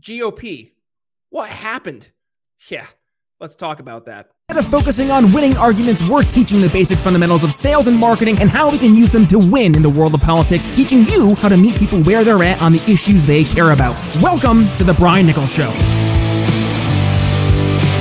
GOP. What happened? Yeah, let's talk about that. Instead of focusing on winning arguments, we're teaching the basic fundamentals of sales and marketing and how we can use them to win in the world of politics, teaching you how to meet people where they're at on the issues they care about. Welcome to The Brian Nichols Show.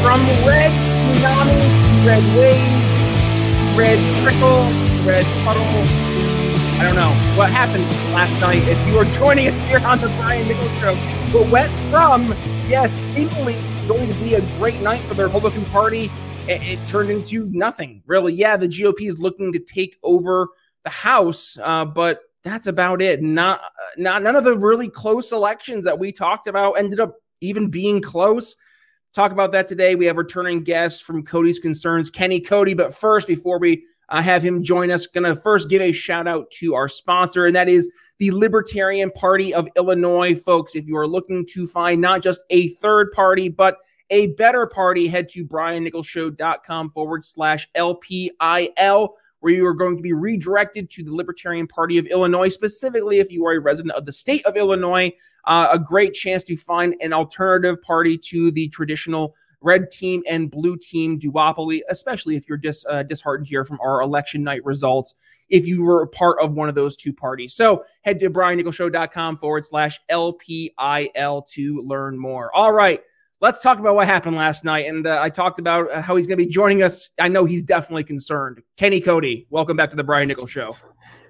From red tsunami, red wave, red trickle, red puddle. I don't know what happened last night. If you are joining us here on the Brian Nichols Show, what went from yes, seemingly going to be a great night for the Republican Party, it, it turned into nothing really. Yeah, the GOP is looking to take over the House, uh, but that's about it. Not, not none of the really close elections that we talked about ended up even being close talk about that today. We have returning guests from Cody's Concerns, Kenny Cody. But first, before we uh, have him join us, to first give a shout out to our sponsor, and that is the Libertarian Party of Illinois. Folks, if you are looking to find not just a third party, but a better party, head to briannicholsshow.com forward slash LPIL, where you are going to be redirected to the Libertarian Party of Illinois, specifically if you are a resident of the state of Illinois. Uh, a great chance to find an alternative party to the traditional red team and blue team duopoly, especially if you're dis, uh, disheartened here from our election night results, if you were a part of one of those two parties. So head to briannicholsshow.com forward slash LPIL to learn more. All right let's talk about what happened last night. And uh, I talked about uh, how he's going to be joining us. I know he's definitely concerned. Kenny Cody, welcome back to the Brian Nichols Show.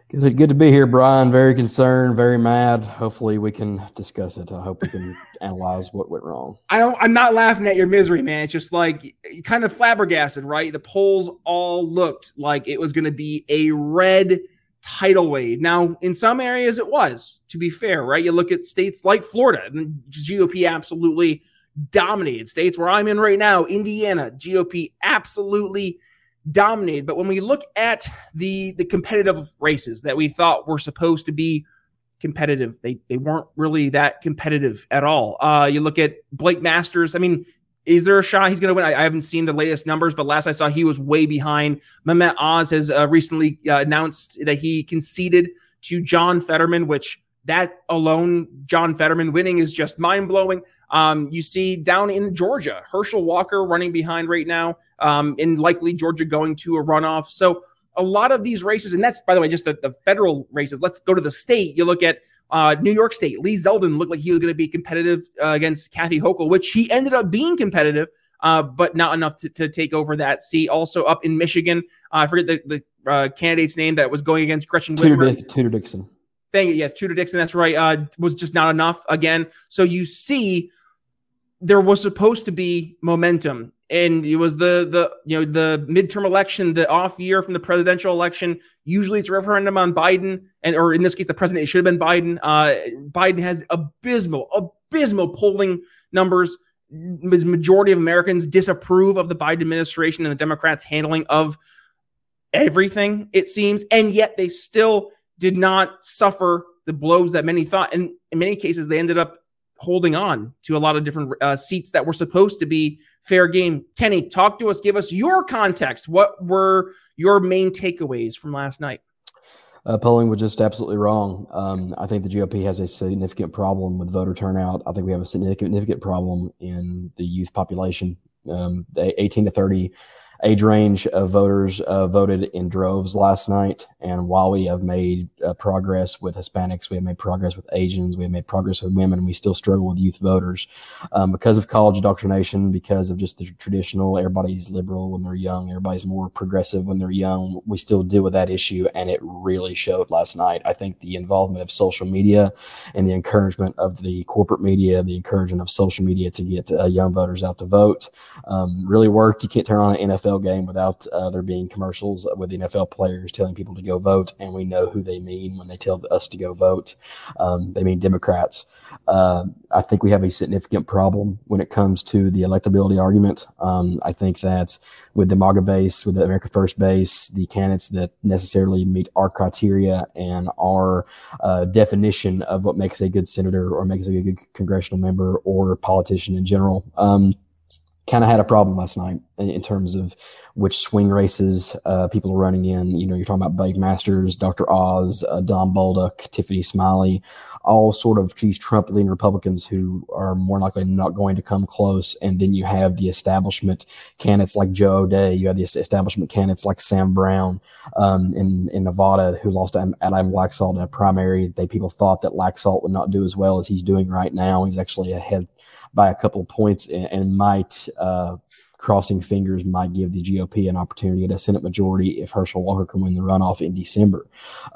Good, good to be here, Brian. Very concerned, very mad. Hopefully, we can discuss it. I hope we can analyze what went wrong. I don't. I'm not laughing at your misery, man. It's just like kind of flabbergasted, right? The polls all looked like it was going to be a red tidal wave. Now, in some areas, it was. To be fair, right? You look at states like Florida, and GOP absolutely dominated. States where I'm in right now, Indiana, GOP absolutely dominated. But when we look at the the competitive races that we thought were supposed to be competitive, they they weren't really that competitive at all. Uh, you look at Blake Masters. I mean, is there a shot he's going to win? I, I, haven't seen the latest numbers, but last I saw, he was way behind. Mehmet Oz has uh, recently uh, announced that he conceded to John Fetterman, which that alone, John Fetterman winning is just mind blowing. Um, you see down in Georgia, Herschel Walker running behind right now, um, and likely Georgia going to a runoff. So a lot of these races, and that's by the way just the, the federal races. Let's go to the state. You look at uh, New York State. Lee Zeldin looked like he was going to be competitive uh, against Kathy Hochul, which he ended up being competitive, uh, but not enough to, to, take over that seat. Also up in Michigan, uh, I forget the, the uh, candidate's name that was going against Gretchen Whitmer. Tudor, Tudor Dixon. Thank you. Yes, Tudor Dixon. That's right. Uh, was just not enough again. So you see, there was supposed to be momentum, and it was the the you know the midterm election, the off year from the presidential election. Usually, it's a referendum on Biden, and or in this case, the president. It should have been Biden. Uh, Biden has abysmal, abysmal polling numbers. The majority of Americans disapprove of the Biden administration and the Democrats' handling of everything. It seems, and yet they still did not suffer the blows that many thought. And in many cases, they ended up holding on to a lot of different uh, seats that were supposed to be fair game. Kenny, talk to us. Give us your context. What were your main takeaways from last night? Uh, polling was just absolutely wrong. Um, I think the GOP has a significant problem with voter turnout. I think we have a significant problem in the youth population. Um, the 18 to 30 age range of voters uh, voted in droves last night. And while we have made uh, progress with Hispanics, we have made progress with Asians, we have made progress with women, we still struggle with youth voters um, because of college indoctrination, because of just the traditional everybody's liberal when they're young, everybody's more progressive when they're young. We still deal with that issue, and it really showed last night. I think the involvement of social media and the encouragement of the corporate media, the encouragement of social media to get uh, young voters out to vote um, really worked. You can't turn on an NFL NFL game without uh, there being commercials with NFL players telling people to go vote, and we know who they mean when they tell us to go vote. Um, they mean Democrats. Uh, I think we have a significant problem when it comes to the electability argument. Um, I think that with the MAGA base, with the America First base, the candidates that necessarily meet our criteria and our uh, definition of what makes a good senator or makes a good congressional member or politician in general. Um, kind of had a problem last night. in terms of which swing races uh, people are running in. You know, you're talking about Blake Masters, Dr. Oz, uh, Don Bolduc, Tiffany Smiley, all sort of these Trump leaning Republicans who are more likely not going to come close. And then you have the establishment candidates like Joe O'Dea. You have the establishment candidates like Sam Brown um, in, in Nevada who lost Adam Laxalt in a primary. They people thought that Laxalt would not do as well as he's doing right now. He's actually ahead by a couple of points and, and might uh, crossing fingers might give the GOP an opportunity at a Senate majority if Herschel Walker can win the runoff in December.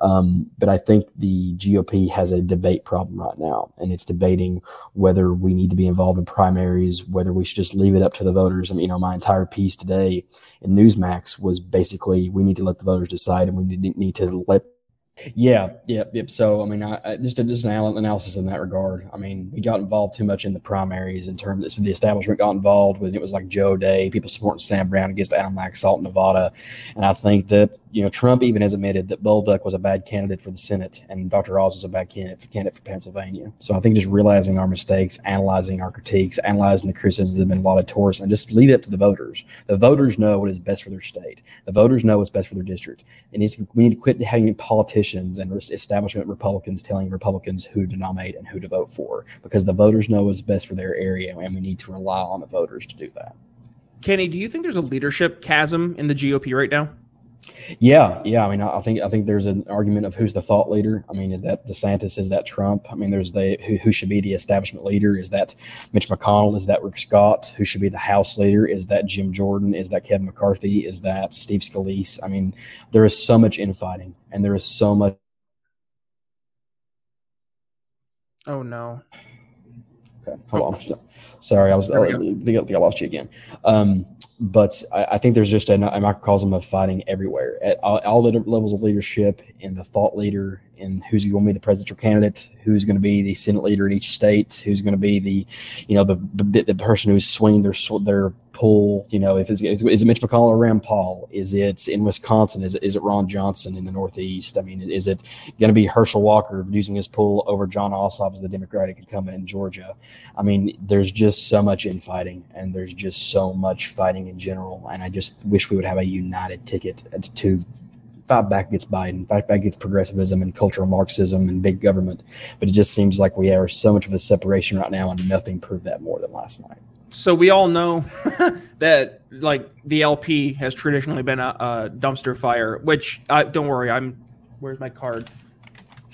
Um, but I think the GOP has a debate problem right now, and it's debating whether we need to be involved in primaries, whether we should just leave it up to the voters. I mean, you know, my entire piece today in Newsmax was basically we need to let the voters decide, and we need, need to let yeah, yep, yep. So, I mean, I, I just just an analysis in that regard. I mean, we got involved too much in the primaries in terms of the establishment got involved with it was like Joe Day, people supporting Sam Brown against Adam Laxalt in Nevada. And I think that, you know, Trump even has admitted that Bolduc was a bad candidate for the Senate and Dr. Oz was a bad candidate for, candidate for Pennsylvania. So I think just realizing our mistakes, analyzing our critiques, analyzing the criticisms that have been lauded towards, and just leave it to the voters. The voters know what is best for their state. The voters know what's best for their district. And we need to quit having politicians politicians and establishment Republicans telling Republicans who to nominate and who to vote for because the voters know what's best for their area and we need to rely on the voters to do that. Kenny, do you think there's a leadership chasm in the GOP right now? Yeah, yeah. I mean, I think I think there's an argument of who's the thought leader. I mean, is that DeSantis? Is that Trump? I mean, there's the who, who should be the establishment leader? Is that Mitch McConnell? Is that Rick Scott? Who should be the House leader? Is that Jim Jordan? Is that Kevin McCarthy? Is that Steve Scalise? I mean, there is so much infighting, and there is so much Oh no. Okay, hold on. Sorry, I was. I think I lost you again. Um, but I, I, think there's just a, a, microcosm of fighting everywhere. At all, all, the levels of leadership, and the thought leader, and who's going to be the presidential candidate, who's going to be the Senate leader in each state, who's going to be the, you know, the the, the person who's swinging their their pull. You know, if it's is it Mitch McConnell or Rand Paul? Is it in Wisconsin? Is it, is it Ron Johnson in the Northeast? I mean, is it going to be Herschel Walker using his pull over Jon Ossoff as the Democratic incumbent in Georgia? I mean, there's just so much infighting, and there's just so much fighting in general. And I just wish we would have a united ticket to back against Biden, fight back against progressivism and cultural Marxism and big government. But it just seems like we have so much of a separation right now, and nothing proved that more than last night. So we all know that like the LP has traditionally been a, a dumpster fire. Which uh, don't worry, I'm. Where's my card?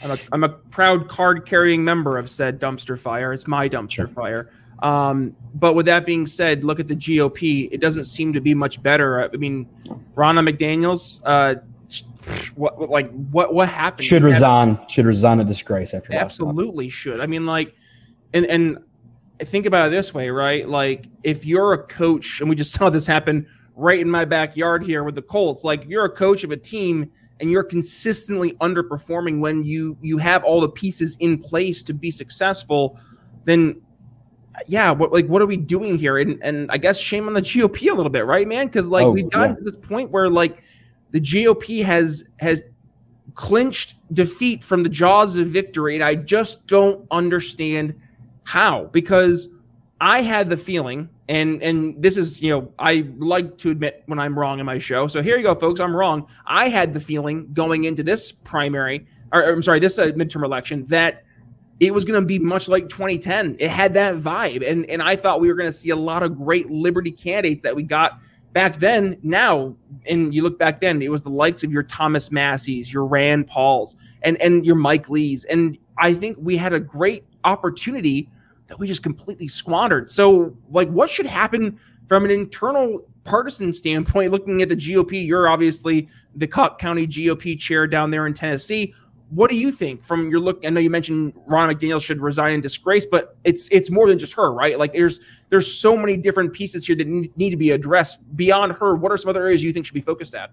I'm a, I'm a proud card carrying member of said dumpster fire. It's my dumpster sure. fire. Um, but with that being said, look at the GOP. It doesn't seem to be much better. I mean, Ronna McDaniel's, uh, what like what what happened? Should resign. Should resign a disgrace after. Absolutely should. I mean, like, and and think about it this way, right? Like, if you're a coach, and we just saw this happen right in my backyard here with the Colts. Like, if you're a coach of a team and you're consistently underperforming when you you have all the pieces in place to be successful, then yeah, what like what are we doing here? And and I guess shame on the GOP a little bit, right, man? Because like oh, we've gotten yeah. to this point where like the GOP has has clinched defeat from the jaws of victory, and I just don't understand how. Because I had the feeling, and and this is you know I like to admit when I'm wrong in my show. So here you go, folks. I'm wrong. I had the feeling going into this primary, or, I'm sorry, this uh, midterm election that it was going to be much like 2010. It had that vibe. And, and I thought we were going to see a lot of great Liberty candidates that we got back then. Now, and you look back then, it was the likes of your Thomas Massie's, your Rand Pauls, and, and your Mike Lee's. And I think we had a great opportunity that we just completely squandered. So, like, what should happen from an internal partisan standpoint, looking at the GOP? You're obviously the Cocke County GOP chair down there in Tennessee what do you think from your look? I know you mentioned Ron McDaniel should resign in disgrace, but it's it's more than just her, right? Like there's there's so many different pieces here that need to be addressed beyond her. What are some other areas you think should be focused at?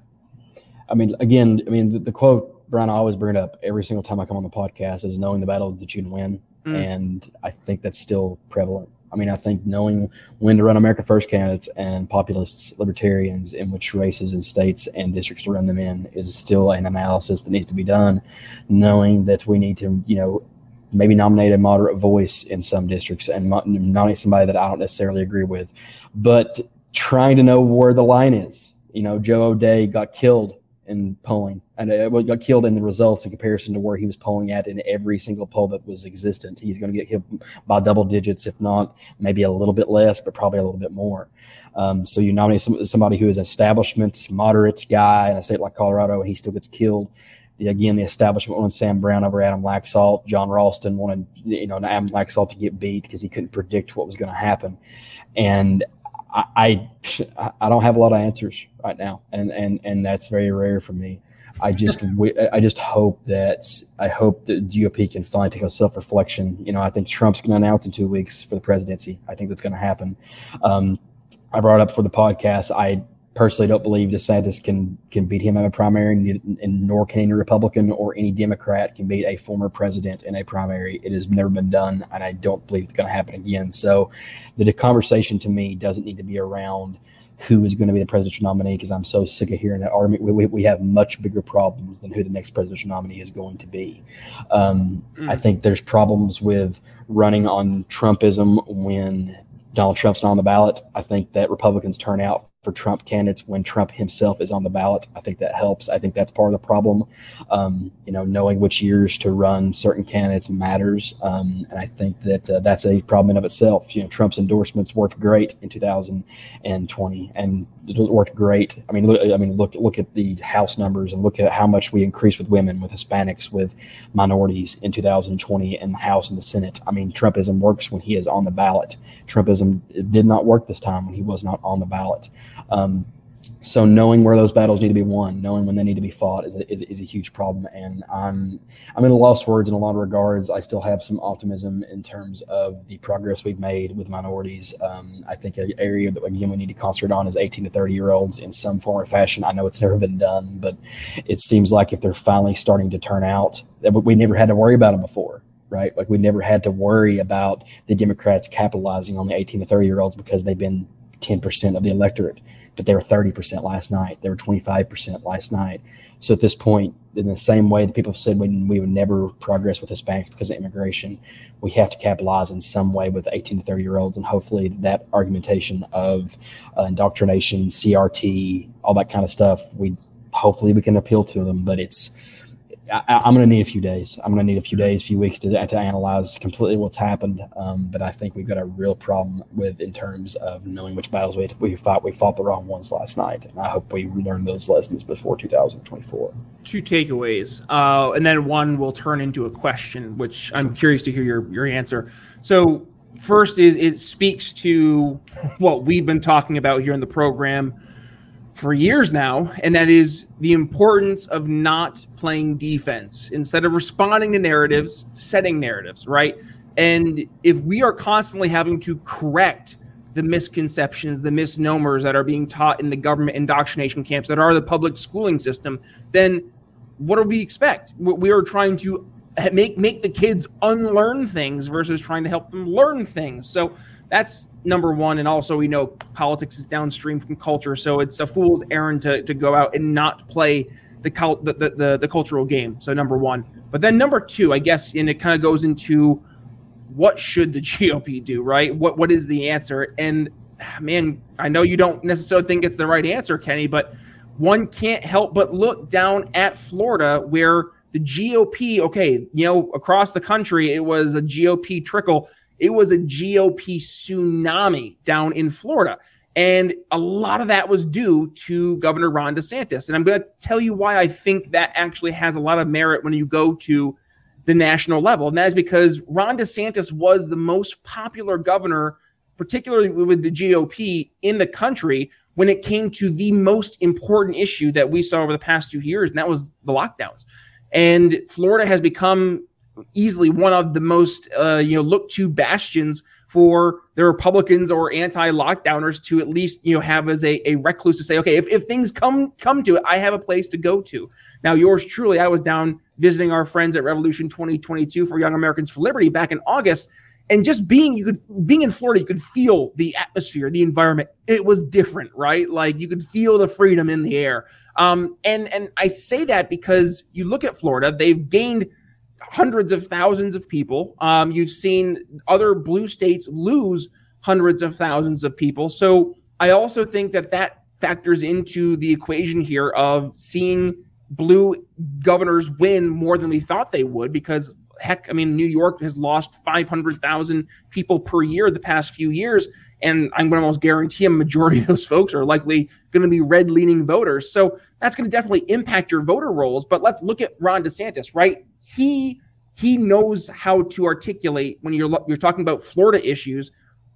I mean, again, I mean the, the quote Brian I always bring it up every single time I come on the podcast is knowing the battles that you can win, mm. and I think that's still prevalent I mean, I think knowing when to run America First candidates and populists, libertarians, in which races and states and districts to run them in is still an analysis that needs to be done. Knowing that we need to, you know, maybe nominate a moderate voice in some districts and nominate somebody that I don't necessarily agree with. But trying to know where the line is. You know, Joe O'Dea got killed in polling and uh, got killed in the results in comparison to where he was polling at in every single poll that was existent. He's going to get hit by double digits, if not maybe a little bit less, but probably a little bit more. Um, so you nominate some, somebody who is an establishment, moderate guy in a state like Colorado, and he still gets killed. Again, the establishment wanted Sam Brown over Adam Laxalt. Jon Ralston wanted, you know, Adam Laxalt to get beat because he couldn't predict what was going to happen. And I, I, I don't have a lot of answers right now, and and and that's very rare for me. I just I just hope that I hope that GOP can finally take a self reflection. You know, I think Trump's going to announce in two weeks for the presidency. I think that's going to happen. Um, I brought up for the podcast. I personally don't believe DeSantis can can beat him in a primary, and, and, nor can any Republican or any Democrat can beat a former president in a primary. It has never been done, and I don't believe it's going to happen again. So, the, the conversation to me doesn't need to be around who is going to be the presidential nominee because I'm so sick of hearing that argument. We, we, have much bigger problems than who the next presidential nominee is going to be. Um, mm. I think there's problems with running on Trumpism when Donald Trump's not on the ballot. I think that Republicans turn out for Trump candidates when Trump himself is on the ballot. I think that helps. I think that's part of the problem. Um, you know, knowing which years to run certain candidates matters, um, and I think that uh, that's a problem in of itself. You know, Trump's endorsements worked great in 2020, and it worked great. I mean, look, I mean, look look at the House numbers and look at how much we increased with women, with Hispanics, with minorities in 2020 in the House and the Senate. I mean, Trumpism works when he is on the ballot. Trumpism did not work this time when he was not on the ballot. Um, so knowing where those battles need to be won, knowing when they need to be fought is a, is, is a huge problem. And I'm I'm in a lost words in a lot of regards. I still have some optimism in terms of the progress we've made with minorities. Um, I think an area that again we need to concentrate on is 18 to 30 year olds in some form or fashion. I know it's never been done, but it seems like if they're finally starting to turn out, we never had to worry about them before right? Like we never had to worry about the Democrats capitalizing on the 18 to 30 year olds because they've been 10% of the electorate, but they were 30% last night. They were 25% last night. So at this point, in the same way that people have said we, we would never progress with Hispanics because of immigration, we have to capitalize in some way with 18 to 30 year olds. And hopefully that argumentation of uh, indoctrination, CRT, all that kind of stuff, we hopefully we can appeal to them. But it's, I, am going to need a few days. I'm going to need a few days, a few weeks to, to analyze completely what's happened. Um, but I think we've got a real problem with in terms of knowing which battles we, we fought. We fought the wrong ones last night, and I hope we learn those lessons before 2024. Two takeaways, uh, and then one will turn into a question, which I'm curious to hear your your answer. So first is it speaks to what we've been talking about here in the program for years now, and that is the importance of not playing defense. Instead of responding to narratives, setting narratives, right? And if we are constantly having to correct the misconceptions, the misnomers that are being taught in the government indoctrination camps that are the public schooling system, then what do we expect? We are trying to make make the kids unlearn things versus trying to help them learn things. So that's number one. And also, we know politics is downstream from culture, so it's a fool's errand to, to go out and not play the, cult, the, the, the cultural game. So number one, but then number two, I guess, and it kind of goes into what should the GOP do, right? What what is the answer? And man, I know you don't necessarily think it's the right answer, Kenny, but one can't help but look down at Florida where the GOP, okay, you know, across the country, it was a GOP trickle. It was a GOP tsunami down in Florida. And a lot of that was due to Governor Ron DeSantis. And I'm going to tell you why I think that actually has a lot of merit when you go to the national level. And that is because Ron DeSantis was the most popular governor, particularly with the GOP in the country, when it came to the most important issue that we saw over the past two years, and that was the lockdowns. And Florida has become easily one of the most uh, you know look to bastions for the Republicans or anti-lockdowners to at least you know have as a, a recluse to say, okay, if, if things come come to it, I have a place to go to. Now, yours truly, I was down visiting our friends at Revolution 2022 for Young Americans for Liberty back in August. And just being you could being in Florida, you could feel the atmosphere, the environment. It was different, right? Like you could feel the freedom in the air. Um, and and I say that because you look at Florida, they've gained hundreds of thousands of people. Um, you've seen other blue states lose hundreds of thousands of people. So I also think that that factors into the equation here of seeing blue governors win more than we thought they would because heck, I mean, New York has lost 500,000 people per year the past few years. And I'm going to almost guarantee a majority of those folks are likely going to be red leaning voters. So that's going to definitely impact your voter rolls. But let's look at Ron DeSantis, right? He he knows how to articulate when you're you're talking about Florida issues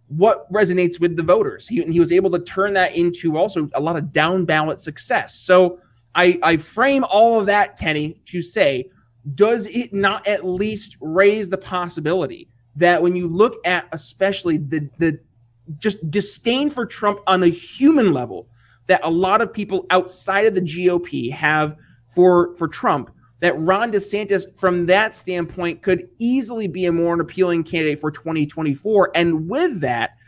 what resonates with the voters. He, he was able to turn that into also a lot of down ballot success. So I, I frame all of that, Kenny, to say, does it not at least raise the possibility that when you look at especially the the just disdain for Trump on a human level that a lot of people outside of the GOP have for for Trump, that Ron DeSantis, from that standpoint, could easily be a more appealing candidate for 2024. And with that,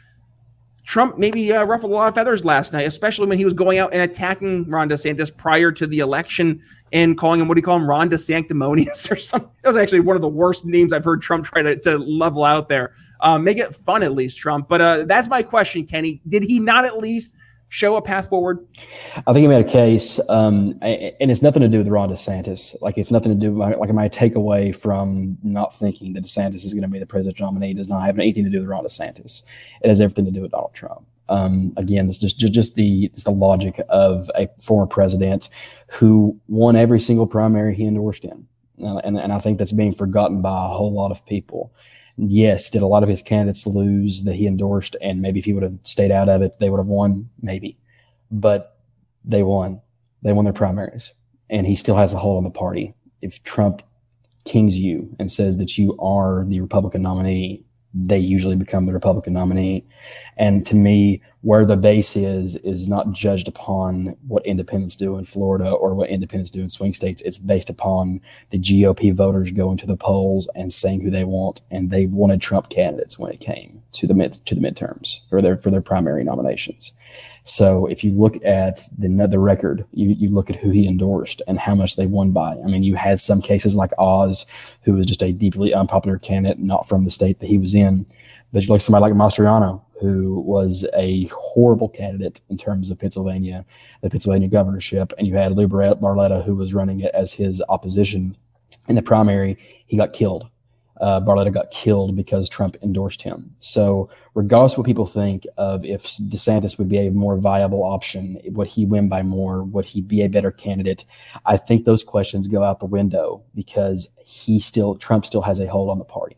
Trump maybe uh, ruffled a lot of feathers last night, especially when he was going out and attacking Ron DeSantis prior to the election and calling him, what do you call him, Ron DeSanctimonious or something. That was actually one of the worst names I've heard Trump try to, to level out there. Um, make it fun, at least, Trump. But uh, that's my question, Kenny. Did he not at least – show a path forward? I think he made a case, um, and it's nothing to do with Ron DeSantis. Like it's nothing to do with my, like my takeaway from not thinking that DeSantis is going to be the presidential nominee does not have anything to do with Ron DeSantis. It has everything to do with Donald Trump. Um, again, it's just, just just the it's the logic of a former president who won every single primary he endorsed in, and, and I think that's being forgotten by a whole lot of people yes, did a lot of his candidates lose that he endorsed? And maybe if he would have stayed out of it, they would have won, maybe. But they won. They won their primaries. And he still has a hold on the party. If Trump kings you and says that you are the Republican nominee, they usually become the Republican nominee. And to me, where the base is, is not judged upon what independents do in Florida or what independents do in swing states. It's based upon the GOP voters going to the polls and saying who they want. And they wanted Trump candidates when it came to the mid to the midterms for their for their primary nominations. So if you look at the the record, you, you look at who he endorsed and how much they won by. I mean, you had some cases like Oz, who was just a deeply unpopular candidate, not from the state that he was in. But you look at somebody like Mastriano, who was a horrible candidate in terms of Pennsylvania, the Pennsylvania governorship, and you had Lou Barletta, who was running it as his opposition in the primary. He got killed uh, Barletta got killed because Trump endorsed him. So, regardless of what people think of if DeSantis would be a more viable option, would he win by more? Would he be a better candidate? I think those questions go out the window because he still, Trump still has a hold on the party.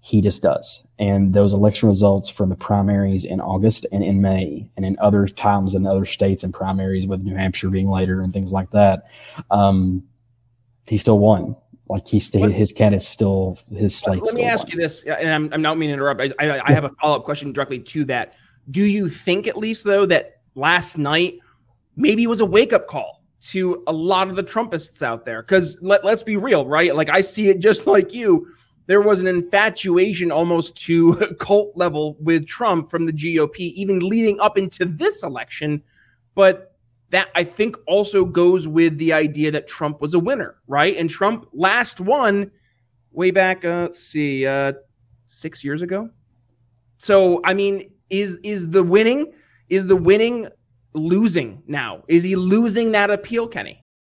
He just does. And those election results from the primaries in August and in May, and in other times in other states and primaries, with New Hampshire being later and things like that, um, he still won like he's what, his candidate's still his slate. Let me ask you this, and I'm, I'm not meaning to interrupt. I, I, I have a follow up question directly to that. Do you think, at least though, that last night maybe was a wake up call to a lot of the Trumpists out there? Because let, let's be real, right? Like I see it just like you. There was an infatuation almost to cult level with Trump from the GOP, even leading up into this election. But that I think also goes with the idea that Trump was a winner, right? And Trump last won way back, uh, let's see, uh, six years ago. So, I mean, is is the winning is the winning losing now? Is he losing that appeal, Kenny?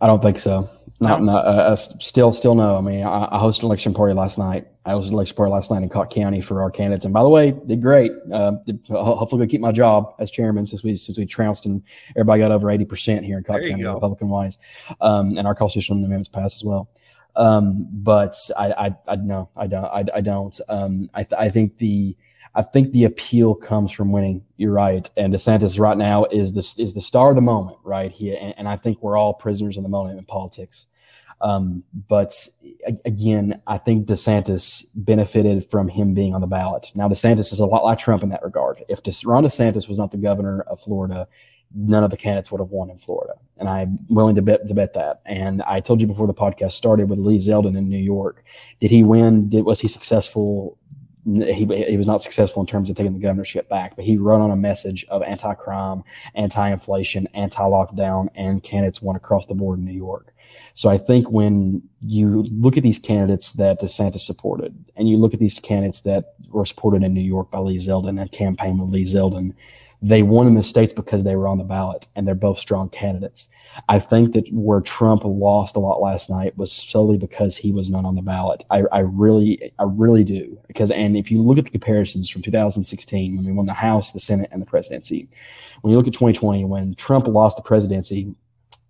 I don't think so. Not, no. not uh, uh still, still no. I mean, I, I, hosted an election party last night. I hosted an election party last night in Cocke County for our candidates. And by the way, did great. Uh, did, hopefully, we keep my job as chairman since we since we trounced and everybody got over eighty percent here in Cocke County, Republican wise, um, and our constitutional amendments passed as well. Um, but I, I, I no, I don't. I, I don't. Um, I, th- I think the I think the appeal comes from winning. You're right, and DeSantis right now is the is the star of the moment, right? He and, and I think we're all prisoners in the moment in politics. Um, but again, I think DeSantis benefited from him being on the ballot. Now, DeSantis is a lot like Trump in that regard. If Ron DeSantis was not the governor of Florida, none of the candidates would have won in Florida. And I'm willing to bet, to bet that. And I told you before the podcast started with Lee Zeldin in New York. Did he win? Did, was he successful? He, he was not successful in terms of taking the governorship back, but he wrote on a message of anti crime, anti inflation, anti lockdown, and candidates won across the board in New York. So I think when you look at these candidates that DeSantis supported, and you look at these candidates that were supported in New York by Lee Zeldin and campaign with Lee Zeldin, they won in the states because they were on the ballot and they're both strong candidates. I think that where Trump lost a lot last night was solely because he was not on the ballot. I, I really, I really do. Because, and if you look at the comparisons from 2016, when we won the House, the Senate, and the presidency, when you look at 2020, when Trump lost the presidency,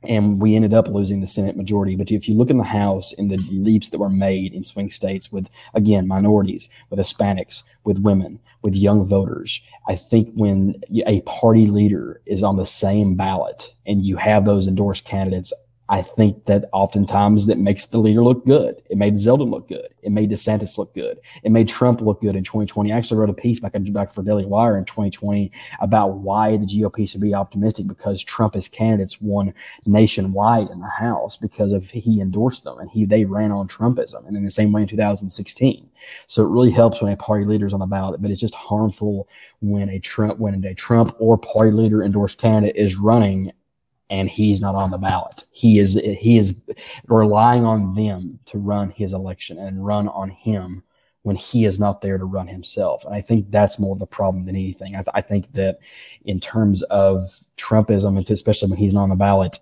and we ended up losing the Senate majority. But if you look in the House in the leaps that were made in swing states with, again, minorities, with Hispanics, with women, with young voters, I think when a party leader is on the same ballot and you have those endorsed candidates, I think that oftentimes that makes the leader look good. It made Zeldin look good. It made DeSantis look good. It made Trump look good in 2020. I actually wrote a piece back, back for Daily Wire in 2020 about why the GOP should be optimistic because Trump as candidates won nationwide in the House because of he endorsed them and he they ran on Trumpism and in the same way in 2016. So it really helps when a party leader is on the ballot, but it's just harmful when a Trump when a Trump or party leader endorsed candidate is running and he's not on the ballot. He is he is relying on them to run his election and run on him when he is not there to run himself. And I think that's more of the problem than anything. I, th- I think that in terms of Trumpism, especially when he's not on the ballot,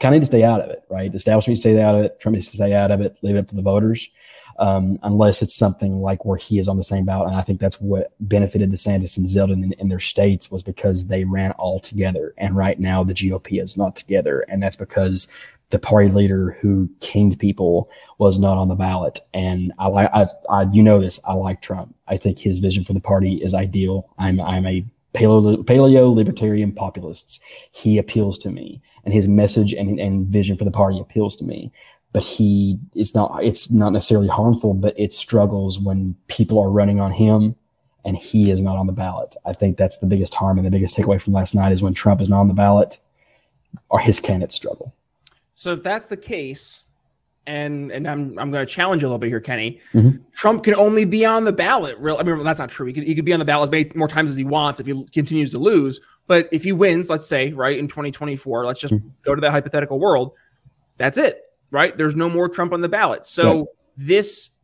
kind of need to stay out of it, right? The establishment needs to stay out of it. Trump needs to stay out of it. Leave it up to the voters um, unless it's something like where he is on the same ballot. And I think that's what benefited DeSantis and Zeldin in, in, their states was because they ran all together. And right now the GOP is not together. And that's because the party leader who kinged people was not on the ballot. And I like, I, I, you know this, I like Trump. I think his vision for the party is ideal. I'm, I'm a paleo, libertarian populists. He appeals to me and his message and, and vision for the party appeals to me but he is not it's not necessarily harmful, but it struggles when people are running on him and he is not on the ballot. I think that's the biggest harm and the biggest takeaway from last night is when Trump is not on the ballot, or his candidates struggle. So if that's the case, and and I'm I'm going to challenge you a little bit here, Kenny. Mm-hmm. Trump can only be on the ballot. Real, I mean that's not true. He could he could be on the ballot as many more times as he wants if he continues to lose. But if he wins, let's say right in 2024, let's just mm-hmm. go to that hypothetical world. That's it right? There's no more Trump on the ballot. So right. this,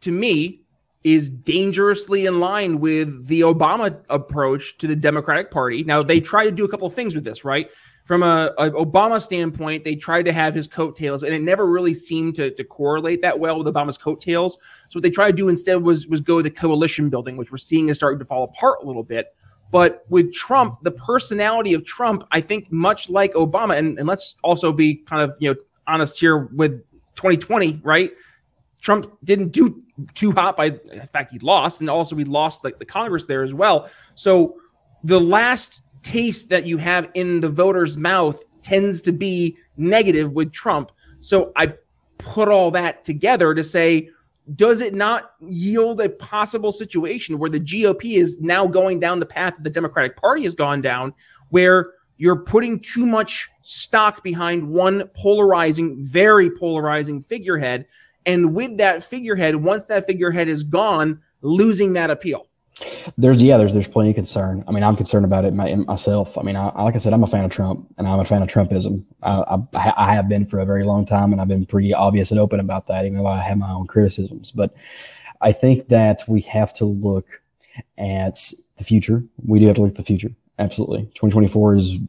to me, is dangerously in line with the Obama approach to the Democratic Party. Now they tried to do a couple of things with this, right? From a, a, Obama standpoint, they tried to have his coattails, and it never really seemed to, to correlate that well with Obama's coattails. So what they tried to do instead was was go the coalition building, which we're seeing is starting to fall apart a little bit. But with Trump, the personality of Trump, I think, much like Obama, and, and let's also be kind of you know honest here with 2020, right? Trump didn't do too hot by in fact he lost and also we lost the Congress there as well. So the last taste that you have in the voter's mouth tends to be negative with Trump. So I put all that together to say does it not yield a possible situation where the GOP is now going down the path that the Democratic Party has gone down where you're putting too much stock behind one polarizing, very polarizing figurehead. And with that figurehead, once that figurehead is gone, losing that appeal. There's yeah, there's there's plenty of concern. I mean, I'm concerned about it my, myself. I mean, I, like I said, I'm a fan of Trump, and I'm a fan of Trumpism. I, I, I have been for a very long time, and I've been pretty obvious and open about that, even though I have my own criticisms. But I think that we have to look at the future. We do have to look at the future. Absolutely. 2024 is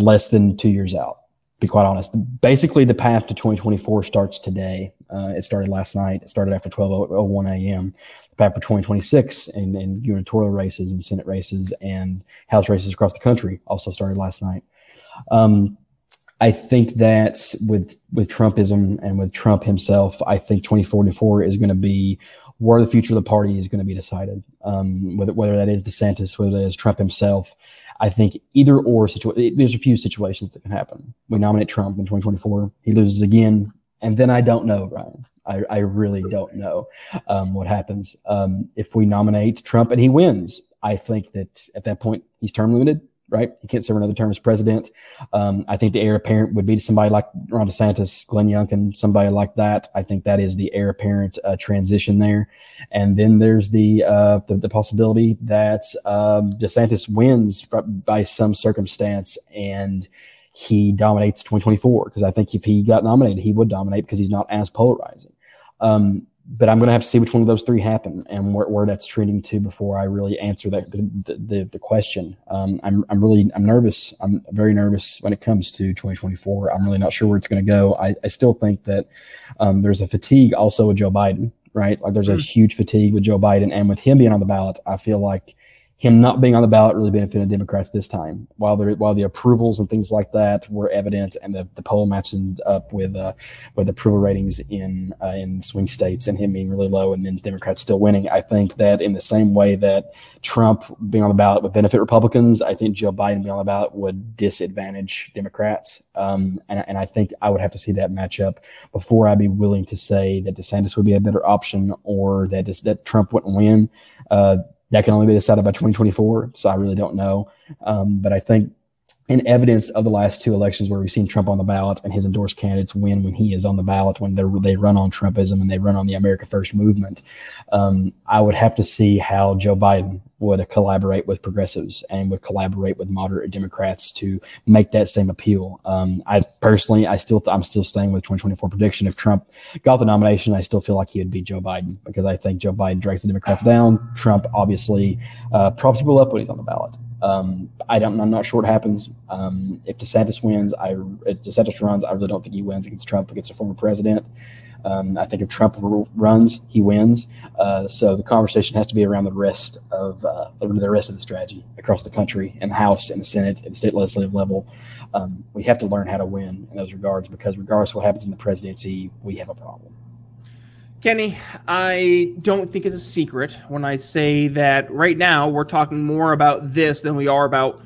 less than two years out, be quite honest. Basically, the path to 2024 starts today. Uh, it started last night. It started after 12.01 a.m. Path for 2026 and, and gubernatorial races and Senate races and House races across the country also started last night. Um, I think that with with Trumpism and with Trump himself, I think 2044 is going to be where the future of the party is going to be decided. Um, whether, whether that is DeSantis, whether that is Trump himself, I think either or situation. There's a few situations that can happen. We nominate Trump in 2024, he loses again, and then I don't know, Ryan. I, I really don't know um, what happens um, if we nominate Trump and he wins. I think that at that point he's term limited. right? He can't serve another term as president. Um, I think the heir apparent would be somebody like Ron DeSantis, Glenn Youngkin, somebody like that. I think that is the heir apparent uh, transition there. And then there's the uh, the, the, possibility that um, DeSantis wins by some circumstance and he dominates 2024 because I think if he got nominated, he would dominate because he's not as polarizing. Um, but I'm going to have to see which one of those three happen and where, where that's trending to before I really answer that the, the, the question. Um, I'm, I'm really I'm nervous. I'm very nervous when it comes to 2024. I'm really not sure where it's going to go. I, I still think that um, there's a fatigue also with Joe Biden, right? Like there's a hmm. huge fatigue with Joe Biden, and with him being on the ballot, I feel like him not being on the ballot really benefited Democrats this time. While the while the approvals and things like that were evident, and the, the poll matching up with uh, with approval ratings in uh, in swing states, and him being really low, and then Democrats still winning. I think that in the same way that Trump being on the ballot would benefit Republicans, I think Joe Biden being on the ballot would disadvantage Democrats. Um, and, and I think I would have to see that matchup before I'd be willing to say that DeSantis would be a better option or that that Trump wouldn't win. Uh, that can only be decided by 2024. So I really don't know. Um, but I think in evidence of the last two elections where we've seen Trump on the ballot and his endorsed candidates win when he is on the ballot, when they run on Trumpism and they run on the America First movement, um, I would have to see how Joe Biden would collaborate with progressives and would collaborate with moderate Democrats to make that same appeal. Um, I personally, I still, I'm still staying with 2024 prediction. If Trump got the nomination, I still feel like he would beat Joe Biden because I think Joe Biden drags the Democrats down. Trump obviously uh, props people up when he's on the ballot. Um, I don't, I'm not sure what happens. Um, if DeSantis wins, I, if DeSantis runs, I really don't think he wins against Trump, against a former president. Um, I think if Trump runs, he wins. Uh, so the conversation has to be around the rest of uh, the rest of the strategy across the country, in the House, in the Senate, and the state legislative level. Um, we have to learn how to win in those regards because regardless of what happens in the presidency, we have a problem. Kenny, I don't think it's a secret when I say that right now we're talking more about this than we are about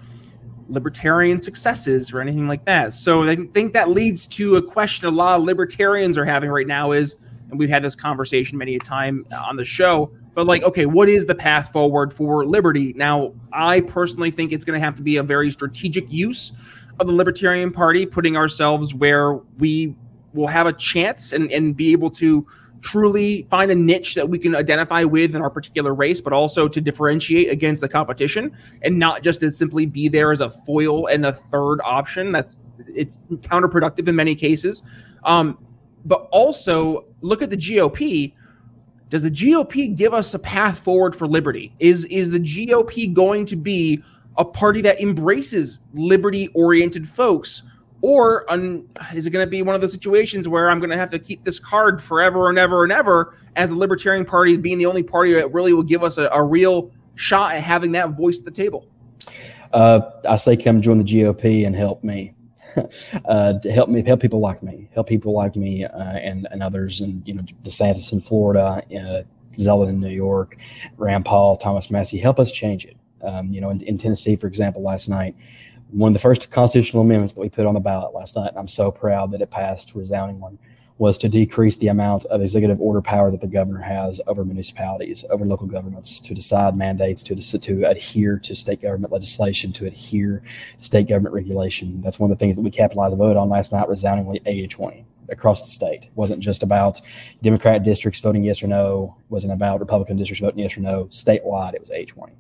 libertarian successes or anything like that. So I think that leads to a question a lot of libertarians are having right now is, and we've had this conversation many a time on the show, but like, okay, what is the path forward for liberty? Now, I personally think it's going to have to be a very strategic use of the Libertarian Party, putting ourselves where we will have a chance and, and be able to truly find a niche that we can identify with in our particular race, but also to differentiate against the competition and not just to simply be there as a foil and a third option. That's it's counterproductive in many cases. Um, but also look at the GOP. Does the GOP give us a path forward for liberty? Is is the GOP going to be a party that embraces liberty oriented folks? Or is it going to be one of those situations where I'm going to have to keep this card forever and ever and ever as a Libertarian Party being the only party that really will give us a, a real shot at having that voice at the table? Uh, I say come join the GOP and help me. uh, help me, help people like me, help people like me uh, and, and others, and you know DeSantis in Florida, uh, Zeldin in New York, Rand Paul, Thomas Massie, help us change it. Um, you know, in, in Tennessee, for example, last night, one of the first constitutional amendments that we put on the ballot last night, and I'm so proud that it passed resoundingly, was to decrease the amount of executive order power that the governor has over municipalities, over local governments, to decide mandates, to, to adhere to state government legislation, to adhere to state government regulation. That's one of the things that we capitalized a vote on last night, resoundingly 80 to 20 across the state. It wasn't just about Democrat districts voting yes or no. It wasn't about Republican districts voting yes or no. Statewide, it was 80 20.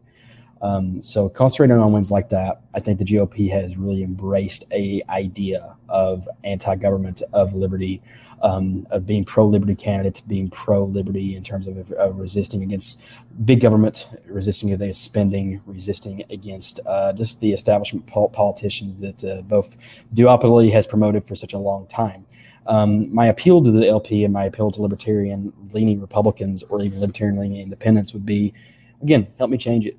Um, so concentrating on wins like that, I think the GOP has really embraced a idea of anti-government, of liberty, um, of being pro-liberty candidates, being pro-liberty in terms of, of, resisting against big government, resisting against spending, resisting against uh, just the establishment pol- politicians that uh, both duopoly has promoted for such a long time. Um, my appeal to the LP and my appeal to libertarian leaning Republicans or even libertarian leaning independents would be, again, help me change it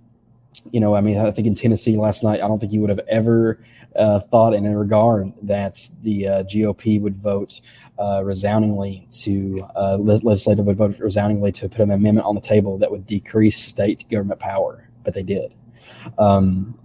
you know, I mean, I think in Tennessee last night, I don't think you would have ever uh, thought in a regard that the uh, GOP would vote uh, resoundingly to uh, legislative would vote resoundingly to put an amendment on the table that would decrease state government power, but they did. Um,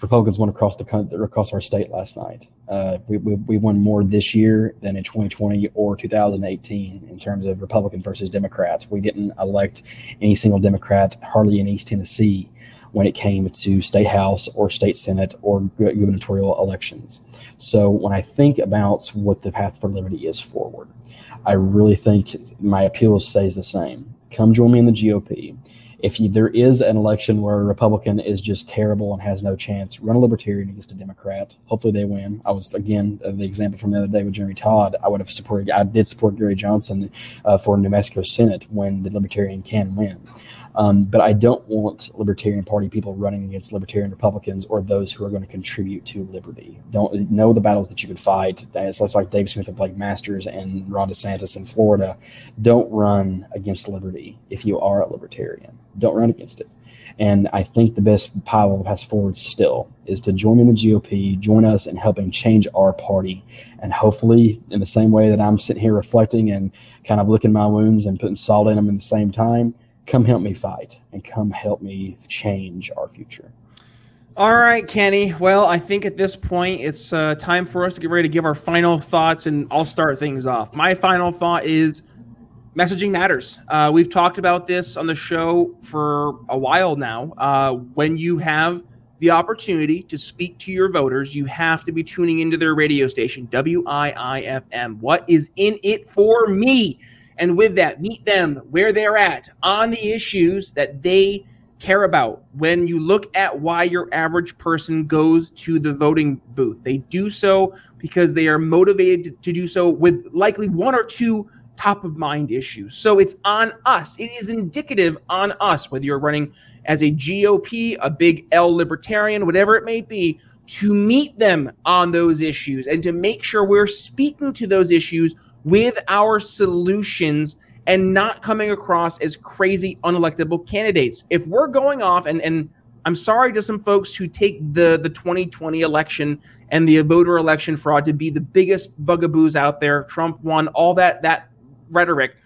Republicans won across the country, across our state last night. Uh, we, we, we, won more this year than in 2020 or 2018 in terms of Republican versus Democrats. We didn't elect any single Democrat, hardly in East Tennessee when it came to state house or state senate or gubernatorial elections. So when I think about what the path for liberty is forward, I really think my appeal stays the same. Come join me in the GOP if you, there is an election where a Republican is just terrible and has no chance, run a Libertarian against a Democrat. Hopefully they win. I was again the example from the other day with Jeremy Todd. I would have supported. I did support Gary Johnson uh, for New Mexico Senate when the Libertarian can win. Um, but I don't want Libertarian Party people running against Libertarian Republicans or those who are going to contribute to liberty. Don't know the battles that you could fight. It's like Dave Smith of Blake Masters and Ron DeSantis in Florida. Don't run against liberty if you are a libertarian. Don't run against it. And I think the best pile of pass forward still is to join in the GOP, join us in helping change our party. And hopefully, in the same way that I'm sitting here reflecting and kind of licking my wounds and putting salt in them in the same time, come help me fight and come help me change our future. All right, Kenny. Well, I think at this point it's uh, time for us to get ready to give our final thoughts, and I'll start things off. My final thought is messaging matters. Uh, we've talked about this on the show for a while now. Uh, when you have the opportunity to speak to your voters, you have to be tuning into their radio station, WIIFM. What is in it for me? And with that, meet them where they're at on the issues that they care about. When you look at why your average person goes to the voting booth, they do so because they are motivated to do so with likely one or two top of mind issues. So it's on us. It is indicative on us, whether you're running as a GOP, a big L libertarian, whatever it may be, to meet them on those issues and to make sure we're speaking to those issues with our solutions and not coming across as crazy unelectable candidates. If we're going off and and I'm sorry to some folks who take the the 2020 election and the voter election fraud to be the biggest bugaboos out there. Trump won all that that rhetoric.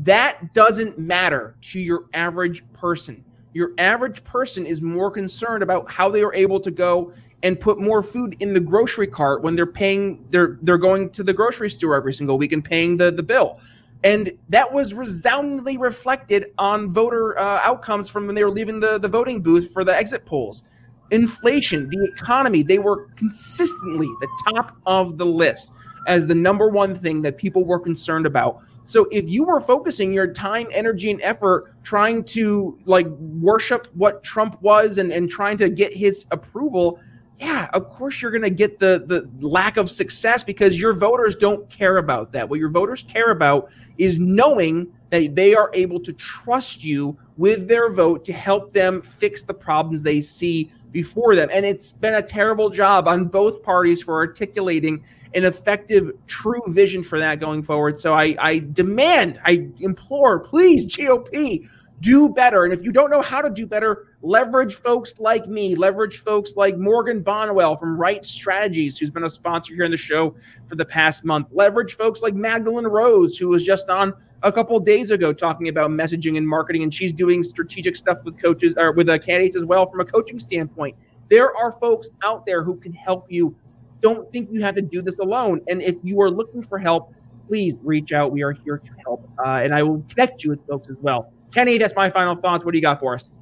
That doesn't matter to your average person. Your average person is more concerned about how they are able to go and put more food in the grocery cart when they're paying they're they're going to the grocery store every single week and paying the the bill. And that was resoundingly reflected on voter uh, outcomes from when they were leaving the, the voting booth for the exit polls. Inflation the economy they were consistently the top of the list as the number one thing that people were concerned about so if you were focusing your time energy and effort trying to like worship what trump was and, and trying to get his approval yeah, of course you're going to get the the lack of success because your voters don't care about that. What your voters care about is knowing that they are able to trust you with their vote to help them fix the problems they see before them. And it's been a terrible job on both parties for articulating an effective, true vision for that going forward. So I, I demand, I implore, please, GOP, do better. And if you don't know how to do better, leverage folks like me, leverage folks like Morgan Bonwell from Right Strategies, who's been a sponsor here in the show for the past month. Leverage folks like Magdalene Rose, who was just on a couple days ago talking about messaging and marketing, and she's doing strategic stuff with coaches or with uh, candidates as well from a coaching standpoint. There are folks out there who can help you. Don't think you have to do this alone. And if you are looking for help, please reach out. We are here to help, uh, and I will connect you with folks as well. Kenny, that's my final thoughts. What do you got for us?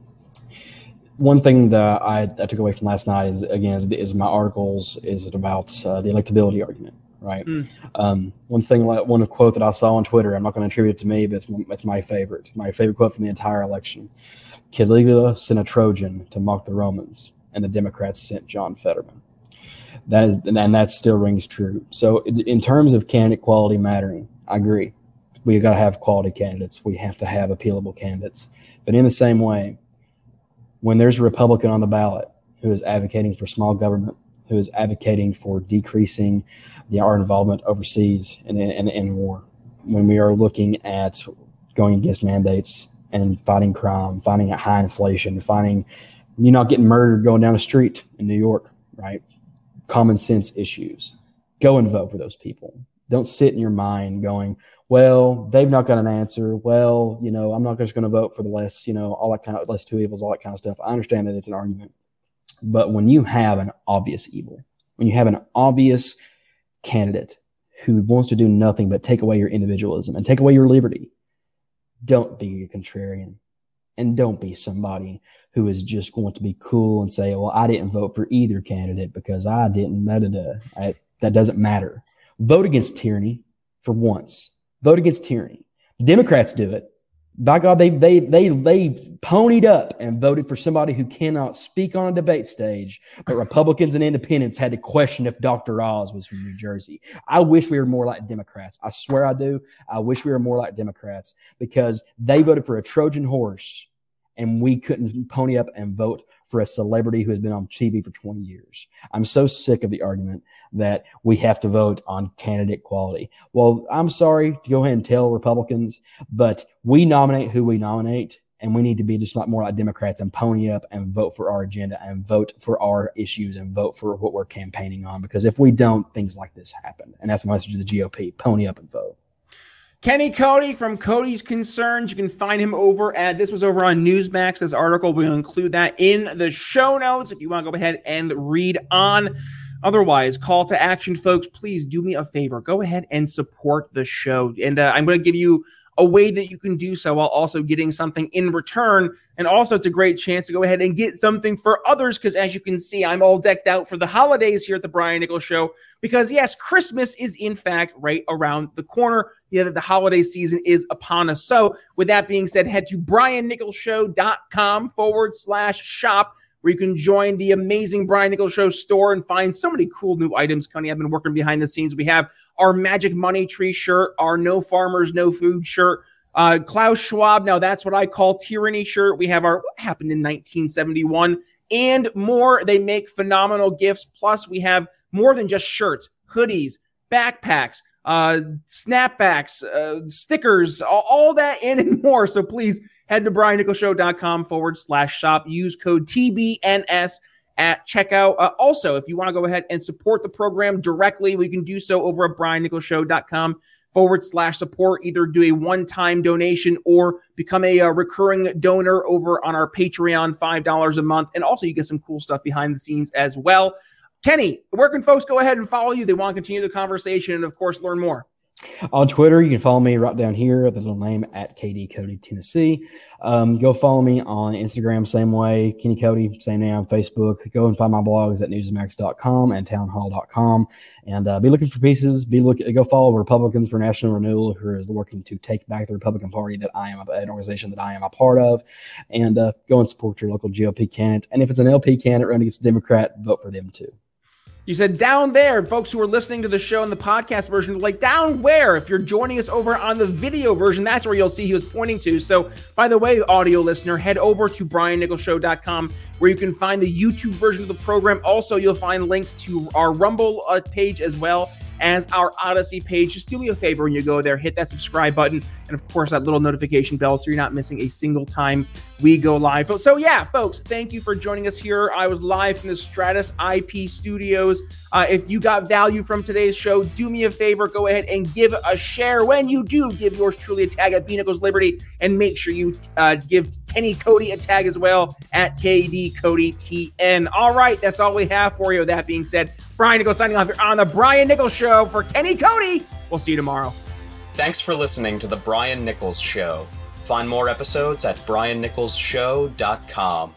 One thing that I, I took away from last night is again is, is my articles is it about uh, the electability argument, right? Mm. Um, one thing, one quote that I saw on Twitter, I'm not going to attribute it to me, but it's, it's my favorite. My favorite quote from the entire election: Caligula sent a Trojan to mock the Romans, and the Democrats sent John Fetterman. That is, and that still rings true. So, in terms of candidate quality mattering, I agree we've got to have quality candidates. We have to have appealable candidates. But in the same way, when there's a Republican on the ballot who is advocating for small government, who is advocating for decreasing the, our involvement overseas in, in war, when we are looking at going against mandates and fighting crime, fighting high inflation, fighting you're not getting murdered going down the street in New York, right? Common sense issues. Go and vote for those people. Don't sit in your mind going, well, they've not got an answer. Well, you know, I'm not just going to vote for the less, you know, all that kind of less two evils, all that kind of stuff. I understand that it's an argument. But when you have an obvious evil, when you have an obvious candidate who wants to do nothing but take away your individualism and take away your liberty, don't be a contrarian. And don't be somebody who is just going to be cool and say, well, I didn't vote for either candidate because I didn't. Da, da, da. that doesn't matter. Vote against tyranny for once. Vote against tyranny. The Democrats do it by God, they they they they ponied up and voted for somebody who cannot speak on a debate stage. But Republicans and Independents had to question if Dr. Oz was from New Jersey. I wish we were more like Democrats. I swear I do. I wish we were more like Democrats because they voted for a Trojan horse and we couldn't pony up and vote for a celebrity who has been on TV for 20 years. I'm so sick of the argument that we have to vote on candidate quality. Well, I'm sorry to go ahead and tell Republicans, but we nominate who we nominate. And we need to be just not more like Democrats and pony up and vote for our agenda and vote for our issues and vote for what we're campaigning on. Because if we don't, things like this happen. And that's my message to the GOP pony up and vote. Kenny Cody from Cody's Concerns. You can find him over at this was over on Newsmax. This article we'll include that in the show notes if you want to go ahead and read on. Otherwise, call to action, folks. Please do me a favor. Go ahead and support the show. And uh, I'm going to give you a way that you can do so while also getting something in return. And also, it's a great chance to go ahead and get something for others because, as you can see, I'm all decked out for the holidays here at the Brian Nichols Show. Because, yes, Christmas is in fact right around the corner. Yeah, the holiday season is upon us. So, with that being said, head to briannicholsshow.com forward slash shop where you can join the amazing Brian Nichols Show store and find so many cool new items. Connie, I've been working behind the scenes. We have our Magic Money Tree shirt, our No Farmers, No Food shirt, uh, Klaus Schwab. Now that's what I call tyranny shirt. We have our what happened in 1971 and more. They make phenomenal gifts. Plus, we have more than just shirts, hoodies, backpacks uh, snapbacks, uh, stickers, all, all, that and, and more. So please head to briannicholsshow.com forward slash shop. Use code TBNS at checkout. Uh, also, if you want to go ahead and support the program directly, we can do so over at briannicholsshow.com forward slash support. Either do a one time donation or become a, a, uh, recurring donor over on our Patreon, $5 a month. And also, you get some cool stuff behind the scenes as well. Kenny, where can folks go ahead and follow you? They want to continue the conversation and, of course, learn more. On Twitter, you can follow me right down here, the little name at KD Cody Tennessee. Um, go follow me on Instagram, same way, Kenny Cody, same name on Facebook. Go and find my blogs at newsmax.com and townhall.com and uh, be looking for pieces. Be look, go follow Republicans for National Renewal, who is working to take back the Republican Party that I am an organization that I am a part of, and uh, go and support your local GOP candidate. And if it's an LP candidate running against a Democrat, vote for them too. You said down there, folks who are listening to the show in the podcast version, like down where? If you're joining us over on the video version, that's where you'll see he was pointing to. So, by the way, audio listener, head over to briannicholsshow.com where you can find the YouTube version of the program. Also, you'll find links to our Rumble uh, page as well as our Odysee page. Just do me a favor when you go there, hit that subscribe button, and of course, that little notification bell so you're not missing a single time we go live. So, yeah, folks, thank you for joining us here. I was live from the Stratus IP studios. Uh, if you got value from today's show, do me a favor, go ahead and give a share. When you do, give yours truly a tag at B Nichols Liberty, and make sure you uh, give Kenny Cody a tag as well at KD Cody TN. All right, that's all we have for you. That being said, Brian Nichols signing off here on the Brian Nichols Show for Kenny Cody. We'll see you tomorrow. Thanks for listening to The Brian Nichols Show. Find more episodes at briannicholsshow.com.